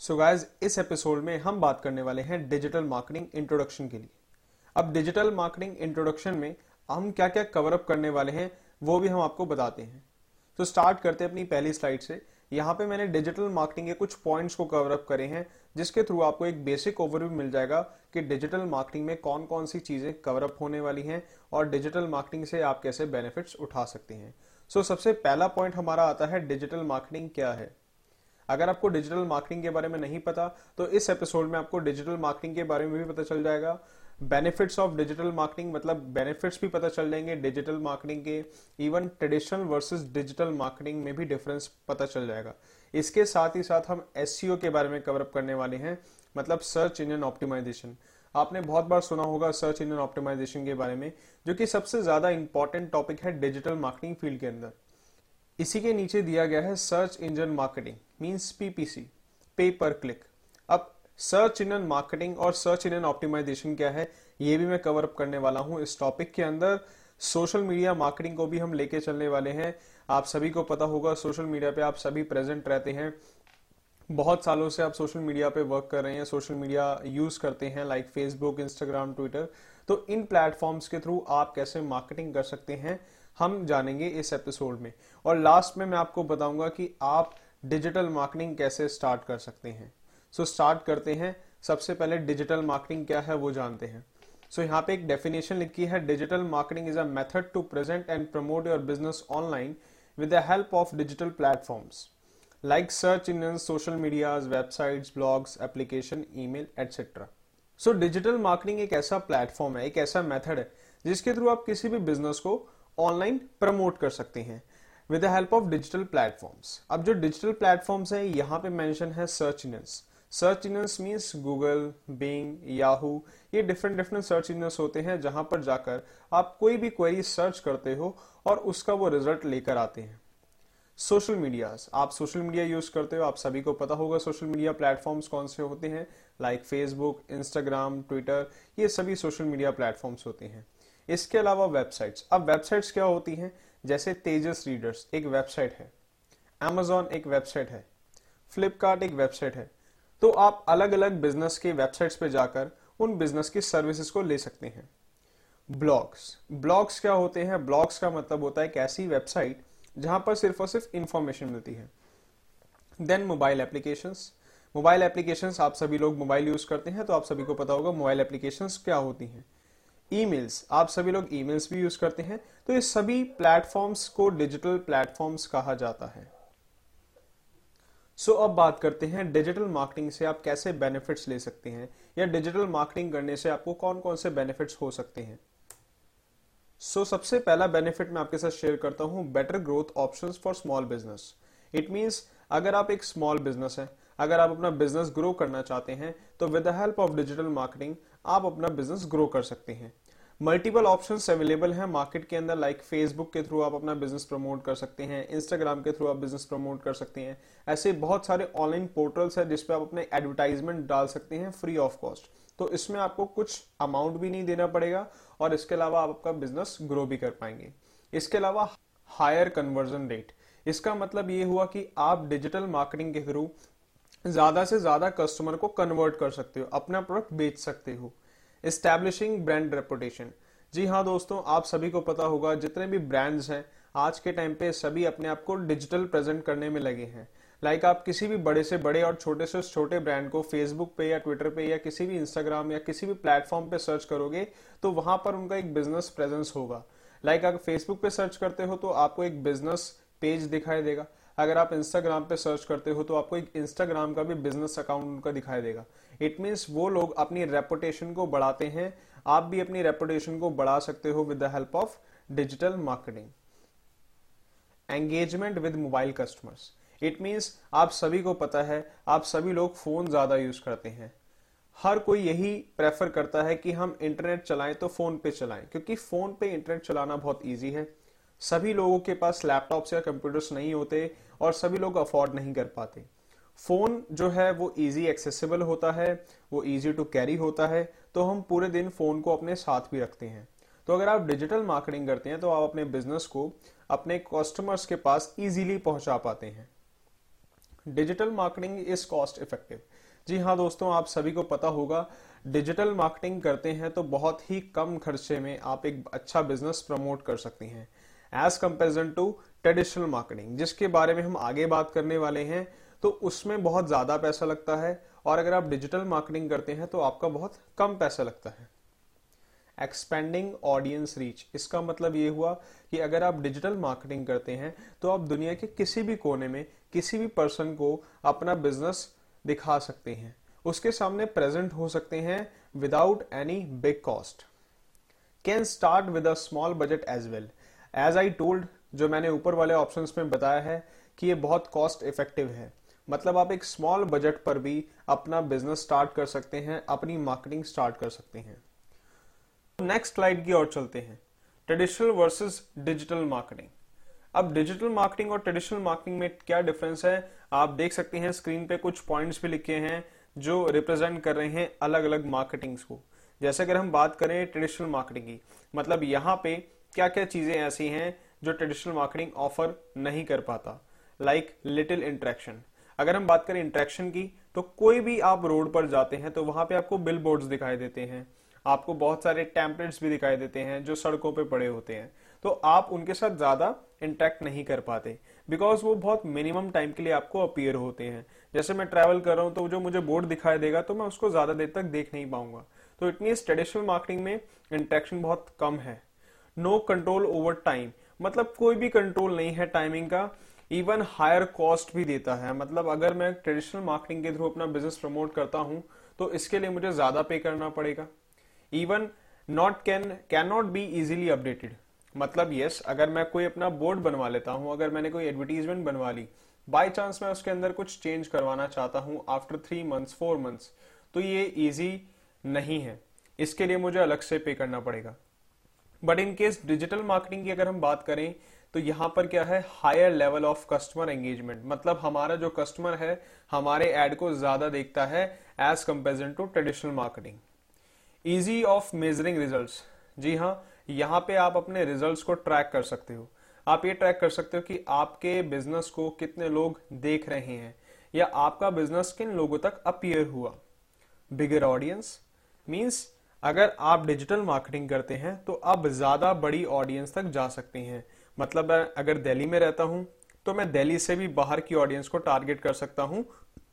सो so guys इस episode में हम बात करने वाले हैं डिजिटल मार्केटिंग इंट्रोडक्शन के लिए। अब डिजिटल मार्केटिंग इंट्रोडक्शन में हम क्या क्या कवर अप करने वाले हैं वो भी हम आपको बताते हैं। तो स्टार्ट करते हैं अपनी पहली स्लाइड से। यहाँ पे मैंने डिजिटल मार्केटिंग के कुछ पॉइंट्स को कवर अप करे हैं जिसके थ्रू आपको एक बेसिक ओवरव्यू मिल जाएगा कि डिजिटल मार्केटिंग में कौन कौन सी चीज़ें कवर अप होने वाली हैं और डिजिटल मार्केटिंग से आप कैसे बेनिफिट्स उठा सकते हैं। सो so, सबसे पहला पॉइंट हमारा आता है डिजिटल मार्केटिंग क्या है? अगर आपको डिजिटल मार्केटिंग के बारे में नहीं पता तो इस एपिसोड में आपको डिजिटल मार्केटिंग के बारे में भी पता चल जाएगा। बेनिफिट्स ऑफ़ डिजिटल मार्केटिंग मतलब बेनिफिट्स भी पता चल जाएँगे डिजिटल मार्केटिंग के। Even traditional versus digital marketing में भी डिफरेंस पता चल जाएगा। इसके साथ ही साथ हम एस e के बारे में कवर अप करने वाले हैं मतलब सर्च इंजन ऑप्टिमाइजेशन आपने बहुत बार सुना होगा सर्च इंजन ऑप्टिमाइजेशन के बारे में, जो कि सबसे ज़्यादा इंपॉर्टेंट टॉपिक है डिजिटल मार्केटिंग फ़ील्ड के अंदर। इसी के नीचे दिया गया है search engine marketing means PPC pay per click अब सर्च इंजन मार्केटिंग और सर्च इंजन ऑप्टिमाइजेशन क्या है, ये भी मैं कवर अप करने वाला हूँ इस टॉपिक के अंदर। सोशल मीडिया मार्केटिंग को भी हम लेके चलने वाले हैं। आप सभी को पता होगा सोशल मीडिया पे आप सभी प्रेजेंट रहते हैं। बहुत सालों से आप सोशल मीडिया पे वर्क कर रहे हैं सोशल मीडिया यूज़ करते हैं लाइक फेसबुक इंस्टाग्राम ट्विटर तो इन प्लेटफॉर्म्स के थ्रू आप कैसे मार्केटिंग कर सकते हैं? हम जानेंगे इस एपिसोड में। और लास्ट में मैं आपको बताऊँगा कि आप डिजिटल मार्केटिंग कैसे स्टार्ट कर सकते हैं। सो so, स्टार्ट करते हैं। सबसे पहले डिजिटल मार्केटिंग क्या है वो जानते हैं। सो so, यहाँ पे एक डेफिनेशन लिखी है digital marketing is a method to present and promote your business online with the help of digital platforms like search in social media websites blogs application email etcetera so digital marketing एक ऐसा platform है एक ऐसा method है जिसके through आप किसी भी बिज़नेस को ऑनलाइन प्रमोट कर सकते हैं with the help of digital platforms अब जो डिजिटल प्लेटफॉर्म्स है, यहाँ पे मेंशन है search engines search engines means Google Bing Yahoo ये डिफरेंट डिफरेंट सर्च इंजन्स होते हैं जहाँ पर जाकर आप कोई भी क्वेरी सर्च करते हो और उसका वो रिज़ल्ट लेकर आते हैं। सोशल मीडिया आप सोशल मीडिया यूज़ करते हो, आप सभी को पता होगा सोशल मीडिया प्लेटफॉर्म्स कौन से होते हैं। लाइक फेसबुक इंस्टाग्राम ट्विटर ये सभी सोशल मीडिया प्लेटफॉर्म्स होते हैं। इसके अलावा वेबसाइट्स। अब वेबसाइट्स क्या होती हैं? जैसे तेजस रीडर्स, एक वेबसाइट है। एमेजॉन एक वेबसाइट है। फ्लिपकार्ट एक वेबसाइट है। तो आप अलग अलग बिज़नेस के वेबसाइट्स पे जाकर उन बिज़नेस की सर्विसेज़ को ले सकते हैं। ब्लॉग्स ब्लॉग्स क्या होते हैं? ब्लॉग्स का मतलब होता है एक ऐसी वेबसाइट जहाँ पर सिर्फ़ और सिर्फ़ इंफॉर्मेशन मिलती है। Then mobile application mobile application आप सभी लोग मोबाइल यूज़ करते हैं तो आप सभी को पता होगा मोबाइल एप्लीकेशन क्या होती हैं। ईमेल्स। आप सभी लोग ईमेल्स भी यूज़ करते हैं तो ये सभी प्लेटफॉर्म्स को डिजिटल प्लेटफॉर्म्स कहा जाता है। सो so, अब बात करते हैं डिजिटल मार्केटिंग से आप कैसे बेनिफिट्स ले सकते हैं या डिजिटल मार्केटिंग करने से आपको कौन कौन से बेनिफिट्स हो सकते हैं। सो so, सबसे पहला बेनिफिट मैं आपके साथ शेयर करता हूँ better growth options for small business it means अगर आप एक स्मॉल बिज़नेस है अगर आप अपना बिज़नेस ग्रो करना चाहते हैं तो with the help of digital marketing आप अपना बिज़नेस ग्रो कर सकते हैं। मल्टीपल ऑप्शंस अवेलेबल हैं। मार्केट के अंदर लाइक like फेसबुक के थ्रू आप अपना बिज़नेस प्रमोट कर सकते हैं। इंस्टाग्राम के थ्रू आप बिज़नेस प्रमोट कर सकते हैं। ऐसे बहुत सारे ऑनलाइन पोर्टल्स हैं जिसपे आप अपने एडवर्टाइजमेंट डाल सकते हैं फ्री ऑफ़ कॉस्ट तो इसमें आपको कुछ अमाउंट भी नहीं देना पड़ेगा और इसके अलावा आप आपका बिज़नेस ग्रो भी कर पाएँगे। इसके अलावा हायर कन्वर्जन रेट इसका मतलब ये हुआ कि आप डिजिटल मार्केटिंग के थ्रू ज़्यादा से ज़्यादा कस्टमर को कन्वर्ट कर सकते हो, अपना प्रोडक्ट बेच सकते हो। इस्टेब्लिशिंग ब्रांड रेपुटेशन जी हाँ दोस्तों, आप सभी को पता होगा, जितने भी ब्रांड्स हैं, आज के टाइम पे सभी अपने आप को डिजिटल प्रेजेंट करने में लगे हैं। लाइक like आप किसी भी बड़े से बड़े और छोटे से छोटे ब्रांड को फेसबुक पे या ट्विटर पे या किसी भी इंस्टाग्राम या किसी भी प्लेटफॉर्म पे सर्च करोगे तो वहाँ पर उनका एक बिज़नेस प्रेजेंस होगा। लाइक like अगर फेसबुक पे सर्च करते हो तो आपको एक बिज़नेस पेज दिखाई देगा। अगर आप इंस्टाग्राम पे सर्च करते हो तो आपको एक इंस्टाग्राम का भी बिज़नेस अकाउंट उनका दिखाई देगा। इट मीन्स वो लोग अपनी रेपुटेशन को बढ़ाते हैं। आप भी अपनी रेपुटेशन को बढ़ा सकते हो with the help of digital marketing engagement with mobile customers it means आप सभी को पता है, आप सभी लोग फ़ोन ज़्यादा यूज़ करते हैं। हर कोई यही प्रेफर करता है कि हम इंटरनेट चलाएँ तो फ़ोन पे चलाएँ, क्योंकि फ़ोन पे इंटरनेट चलाना बहुत इजी है। सभी लोगों के पास लैपटॉप्स या कंप्यूटर्स नहीं होते और सभी लोग अफोर्ड नहीं कर पाते। फ़ोन जो है, वो इजी एक्सेसिबल होता है, वो इजी टू कैरी होता है तो हम पूरे दिन फ़ोन को अपने साथ भी रखते हैं। तो अगर आप डिजिटल मार्केटिंग करते हैं तो आप अपने बिज़नेस को अपने कस्टमर्स के पास इजीली पहुँचा पाते हैं। Digital marketing is cost effective जी हाँ दोस्तों, आप सभी को पता होगा डिजिटल मार्केटिंग करते हैं तो बहुत ही कम खर्चे में आप एक अच्छा बिज़नेस प्रमोट कर सकते हैं। As comparison to traditional marketing जिसके बारे में हम आगे बात करने वाले हैं तो उसमें बहुत ज़्यादा पैसा लगता है, और अगर आप डिजिटल मार्केटिंग करते हैं तो आपका बहुत कम पैसा लगता है। एक्सपेंडिंग ऑडियंस रीच इसका मतलब ये हुआ कि अगर आप डिजिटल मार्केटिंग करते हैं तो आप दुनिया के किसी भी कोने में, किसी भी पर्सन को अपना बिज़नेस दिखा सकते हैं। उसके सामने प्रेजेंट हो सकते हैं without any big cost can start with a small budget as well as I told जो मैंने ऊपर वाले ऑप्शन में बताया है कि ये बहुत कॉस्ट इफ़ेक्टिव है। मतलब आप एक स्मॉल बजट पर भी अपना बिज़नेस स्टार्ट कर सकते हैं, अपनी मार्केटिंग स्टार्ट कर सकते हैं। नेक्स्ट स्लाइड की ओर चलते हैं। ट्रेडिशनल वर्सेस डिजिटल मार्केटिंग अब डिजिटल मार्केटिंग और ट्रेडिशनल मार्केटिंग में क्या डिफरेंस है? आप देख सकते हैं स्क्रीन पे कुछ पॉइंट्स भी लिखे हैं जो रिप्रेजेंट कर रहे हैं अलग अलग मार्केटिंग्स को। जैसे अगर हम बात करें ट्रेडिशनल मार्केटिंग की मतलब यहाँ पे क्या क्या चीज़ें ऐसी हैं जो ट्रेडिशनल मार्केटिंग ऑफ़र नहीं कर पाता? लाइक लिटिल इंट्रैक्शन अगर हम बात करें इंट्रैक्शन की तो कोई भी आप रोड पर जाते हैं तो वहाँ पे आपको बिल बोर्ड दिखाई देते हैं। आपको बहुत सारे टेम्पलेट्स भी दिखाई देते हैं जो सड़कों पे पड़े होते हैं। तो आप उनके साथ ज़्यादा इंटरेक्ट नहीं कर पाते। बिकॉज़ वो बहुत मिनिमम टाइम के लिए आपको अपियर होते हैं। जैसे मैं ट्रैवल कर रहा हूँ तो जो मुझे बोर्ड दिखाई देगा तो मैं उसको ज़्यादा देर तक देख नहीं पाऊँगा। तो इट मीन ट्रेडिशनल मार्केटिंग में इंट्रैक्शन बहुत कम है। नो कंट्रोल ओवर टाइम मतलब कोई भी कंट्रोल नहीं है टाइमिंग का. इवन हायर कॉस्ट भी देता है. मतलब अगर मैं ट्रेडिशनल मार्केटिंग के थ्रू अपना बिज़नेस प्रमोट करता हूँ तो इसके लिए मुझे ज़्यादा पे करना पड़ेगा. Even not can can not be easily updated मतलब यस yes, अगर मैं कोई अपना बोर्ड बनवा लेता हूँ अगर मैंने कोई एडवर्टीजमेंट बनवा ली बाय चांस मैं उसके अंदर कुछ चेंज करवाना चाहता हूँ after three months four months तो ये इजी नहीं है. इसके लिए मुझे अलग से पे करना पड़ेगा. But in case digital marketing की अगर हम बात करें तो यहाँ पर क्या है? Higher level of customer engagement मतलब हमारा जो कस्टमर है, हमारे एड को ज़्यादा देखता है as comparison to traditional marketing easy of measuring results जी हाँ यहाँ पे आप अपने रिजल्ट्स को ट्रैक कर सकते हो। आप ये ट्रैक कर सकते हो कि आपके बिज़नेस को कितने लोग देख रहे हैं, या आपका बिज़नेस किन लोगों तक अपियर हुआ। बिगर ऑडियंस मींस अगर आप डिजिटल मार्केटिंग करते हैं तो आप ज़्यादा बड़ी ऑडियंस तक जा सकते हैं। मतलब अगर दिल्ली में रहता हूँ तो मैं दिल्ली से भी बाहर की ऑडियंस को टारगेट कर सकता हूँ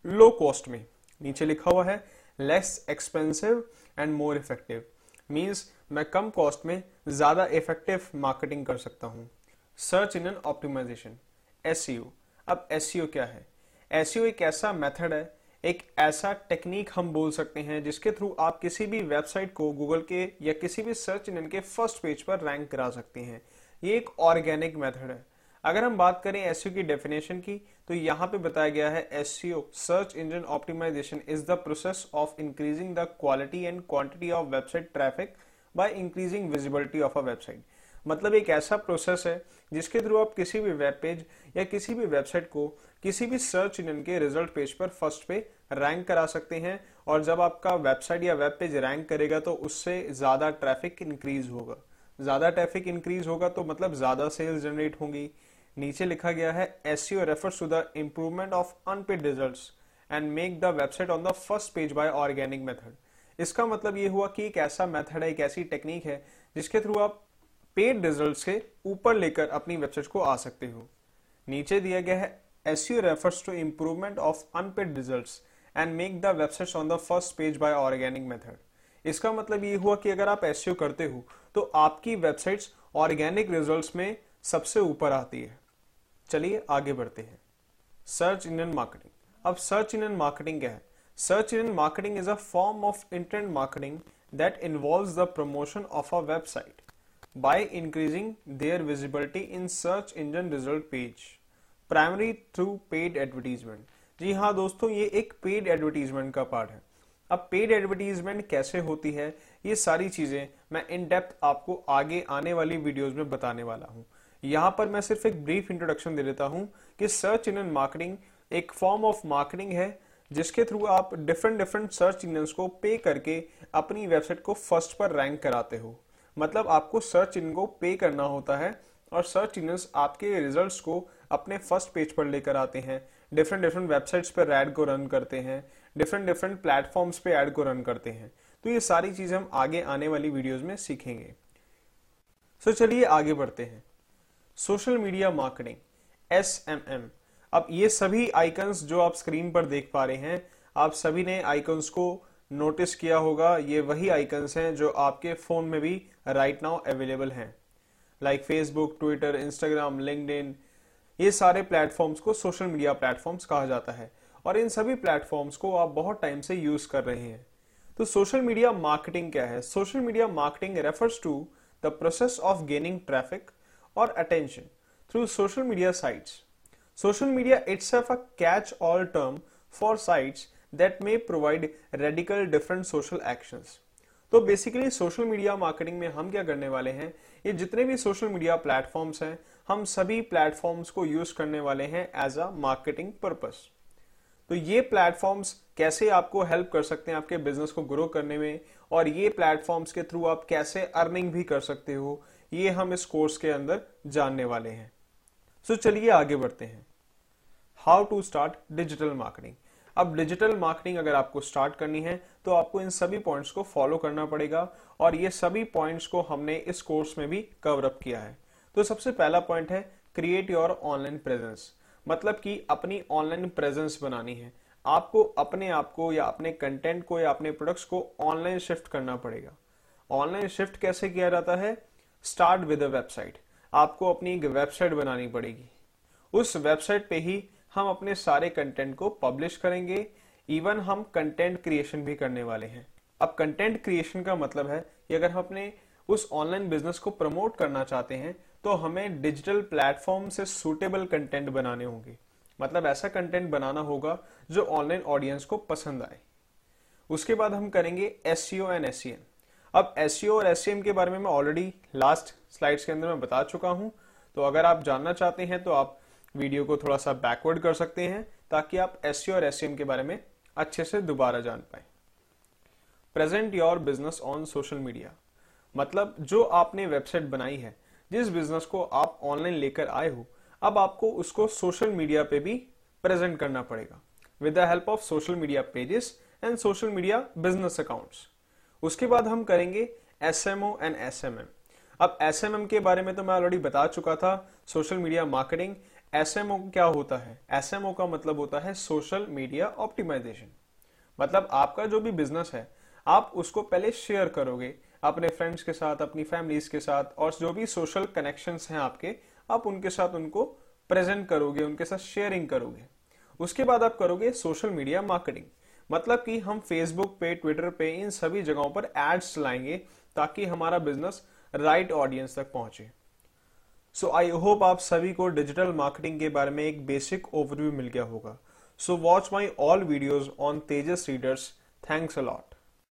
लो कॉस्ट में। नीचे लिखा हुआ है less expensive and more effective means मैं कम कॉस्ट में ज़्यादा इफ़ेक्टिव मार्केटिंग कर सकता हूँ। सर्च इन एन ऑप्टिमाइजेशन एस अब एस क्या है? एस एक ऐसा मेथड है एक ऐसा टेक्निक हम बोल सकते हैं जिसके थ्रू आप किसी भी वेबसाइट को गूगल के या किसी भी सर्च इंजन के फ़र्स्ट पेज पर रैंक करा सकते हैं। ये एक ऑर्गेनिक मेथड है। अगर हम बात करें एस की डेफिनेशन की तो यहाँ पे बताया गया है S search engine optimization is the process of increasing the quality and quantity of website traffic by increasing visibility of a website मतलब एक ऐसा प्रोसेस है जिसके थ्रू आप किसी भी वेब पेज या किसी भी वेबसाइट को किसी भी सर्च इंजन के रिज़ल्ट पेज पर फ़र्स्ट पे रैंक करा सकते हैं और जब आपका वेबसाइट या वेब पेज रैंक करेगा तो उससे ज़्यादा ट्रैफ़िक इंक्रीज होगा। ज़्यादा ट्रैफ़िक इंक्रीज होगा तो मतलब ज़्यादा सेल्स जनरेट होंगी। नीचे लिखा गया है S refers to the improvement of unpaid result and make the website on the first page by organic method इसका मतलब ये हुआ कि एक ऐसा मेथड है, एक ऐसी टेक्निक है जिसके थ्रू आप पेड रिज़ल्ट के ऊपर लेकर अपनी वेबसाइट को आ सकते हो। नीचे दिया गया है S U refers to improvement of unpaid result and make the website on the first page by organic method इसका मतलब ये हुआ कि अगर आप एस करते हो तो आपकी वेबसाइट्स ऑर्गेनिक रिजल्ट्स में सबसे ऊपर आती है। चलिए आगे बढ़ते हैं। सर्च इंजन मार्केटिंग अब सर्च इंजन मार्केटिंग क्या है? Search engine marketing is a form of internet marketing that involve the promotion of a website by increasing their visibility in search engine result page primary through paid advertisement जी हाँ दोस्तों, ये एक paid advertisement का part है। अब paid advertisement कैसे होती है? ये सारी चीज़ें मैं इन डेप्थ आपको आगे आने वाली वीडियोस में बताने वाला हूँ। यहाँ पर मैं सिर्फ़ एक ब्रीफ इंट्रोडक्शन दे देता हूँ कि सर्च इंजन मार्केटिंग एक फॉर्म ऑफ़ मार्केटिंग है, जिसके थ्रू आप डिफरेंट डिफरेंट सर्च इंजन को पे करके अपनी वेबसाइट को फ़र्स्ट पर रैंक कराते हो। मतलब आपको सर्च इंजन को पे करना होता है और सर्च इंजन आपके रिजल्ट्स को अपने फ़र्स्ट पेज पर लेकर आते हैं। डिफरेंट डिफरेंट वेबसाइट्स पर एड को रन करते हैं। डिफरेंट डिफरेंट प्लेटफॉर्म्स पे एड को रन करते हैं। तो ये सारी चीज़ हम आगे आने वाली वीडियोस में सीखेंगे। सो चलिए आगे बढ़ते हैं। Social media marketing S M M अब ये सभी आइकन्स जो आप स्क्रीन पर देख पा रहे हैं, आप सभी ने आइकन्स को नोटिस किया होगा। ये वही आइकन्स हैं जो आपके फ़ोन में भी राइट नाउ अवेलेबल हैं। Like Facebook Twitter Instagram LinkedIn ये सारे प्लेटफॉर्म्स को सोशल मीडिया प्लेटफॉर्म्स कहा जाता है। और इन सभी प्लेटफॉर्म्स को आप बहुत टाइम से यूज़ कर रहे हैं। तो सोशल मीडिया मार्केटिंग क्या है? Social media marketing refers to the process of gaining traffic और attention through social media sites social media it's a catch all term for sites that may provide radical different social actions तो basically social media marketing में हम क्या करने वाले हैं? ये जितने भी सोशल मीडिया प्लेटफॉर्म्स हैं हम सभी प्लेटफॉर्म्स को यूज़ करने वाले हैं एज अ मार्केटिंग पर्पस तो ये प्लेटफॉर्म्स कैसे आपको हेल्प कर सकते हैं आपके बिज़नेस को ग्रो करने में? और ये प्लेटफॉर्म्स के थ्रू आप कैसे अर्निंग भी कर सकते हो? ये हम इस कोर्स के अंदर जानने वाले हैं. सो so, चलिए आगे बढ़ते हैं. How to start digital marketing अब डिजिटल मार्केटिंग अगर आपको स्टार्ट करनी है तो आपको इन सभी पॉइंट्स को फॉलो करना पड़ेगा और ये सभी पॉइंट्स को हमने इस कोर्स में भी कवर अप किया है। तो सबसे पहला पॉइंट है क्रिएट योर ऑनलाइन प्रेजेंस मतलब कि अपनी ऑनलाइन प्रेजेंस बनानी है। आपको अपने आप को या अपने कंटेंट को या अपने प्रोडक्ट्स को ऑनलाइन शिफ्ट करना पड़ेगा। ऑनलाइन शिफ्ट कैसे किया जाता है? स्टार्ट विद अ वेबसाइट आपको अपनी एक वेबसाइट बनानी पड़ेगी। उस वेबसाइट पे ही हम अपने सारे कंटेंट को पब्लिश करेंगे। इवन हम कंटेंट क्रिएशन भी करने वाले हैं। अब कंटेंट क्रिएशन का मतलब है कि अगर हम अपने उस ऑनलाइन बिज़नेस को प्रमोट करना चाहते हैं तो हमें डिजिटल प्लेटफॉर्म से सुटेबल कंटेंट बनाने होंगे। मतलब ऐसा कंटेंट बनाना होगा जो ऑनलाइन ऑडियंस को पसंद आए। उसके बाद हम करेंगे एस एंड एस अब एस e और एस के बारे में मैं ऑलरेडी लास्ट स्लाइड्स के अंदर मैं बता चुका हूँ। तो अगर आप जानना चाहते हैं तो आप वीडियो को थोड़ा सा बैकवर्ड कर सकते हैं, ताकि आप एस और एस के बारे में अच्छे से दोबारा जान पाए। Present your business on social media मतलब जो आपने वेबसाइट बनाई है, जिस बिज़नेस को आप ऑनलाइन लेकर आए हो, अब आपको उसको सोशल मीडिया पे भी प्रेजेंट करना पड़ेगा। With the help of social media pages and social media business accounts उसके बाद हम करेंगे S M O and S M M अब एस एम एम के बारे में तो मैं ऑलरेडी बता चुका था सोशल मीडिया मार्केटिंग एसएमओ क्या होता है? एसएमओ का मतलब होता है सोशल मीडिया ऑप्टिमाइजेशन मतलब आपका जो भी बिज़नेस है, आप उसको पहले शेयर करोगे अपने फ्रेंड्स के साथ, अपनी फैमिलीज़ के साथ और जो भी सोशल कनेक्शंस हैं आपके, आप उनके साथ उनको प्रेजेंट करोगे, उनके साथ शेयरिंग करोगे. उसके बाद आप करोगे सोशल मीडिया मार्केटिंग मतलब कि हम फेसबुक पे ट्विटर पे, इन सभी जगहों पर एड्स लाएँगे ताकि हमारा बिज़नेस राइट ऑडियंस तक पहुँचे. सो आई होप आप सभी को डिजिटल मार्केटिंग के बारे में एक बेसिक ओवरव्यू मिल गया होगा। So watch my all videos on Tejas readers thanks a lot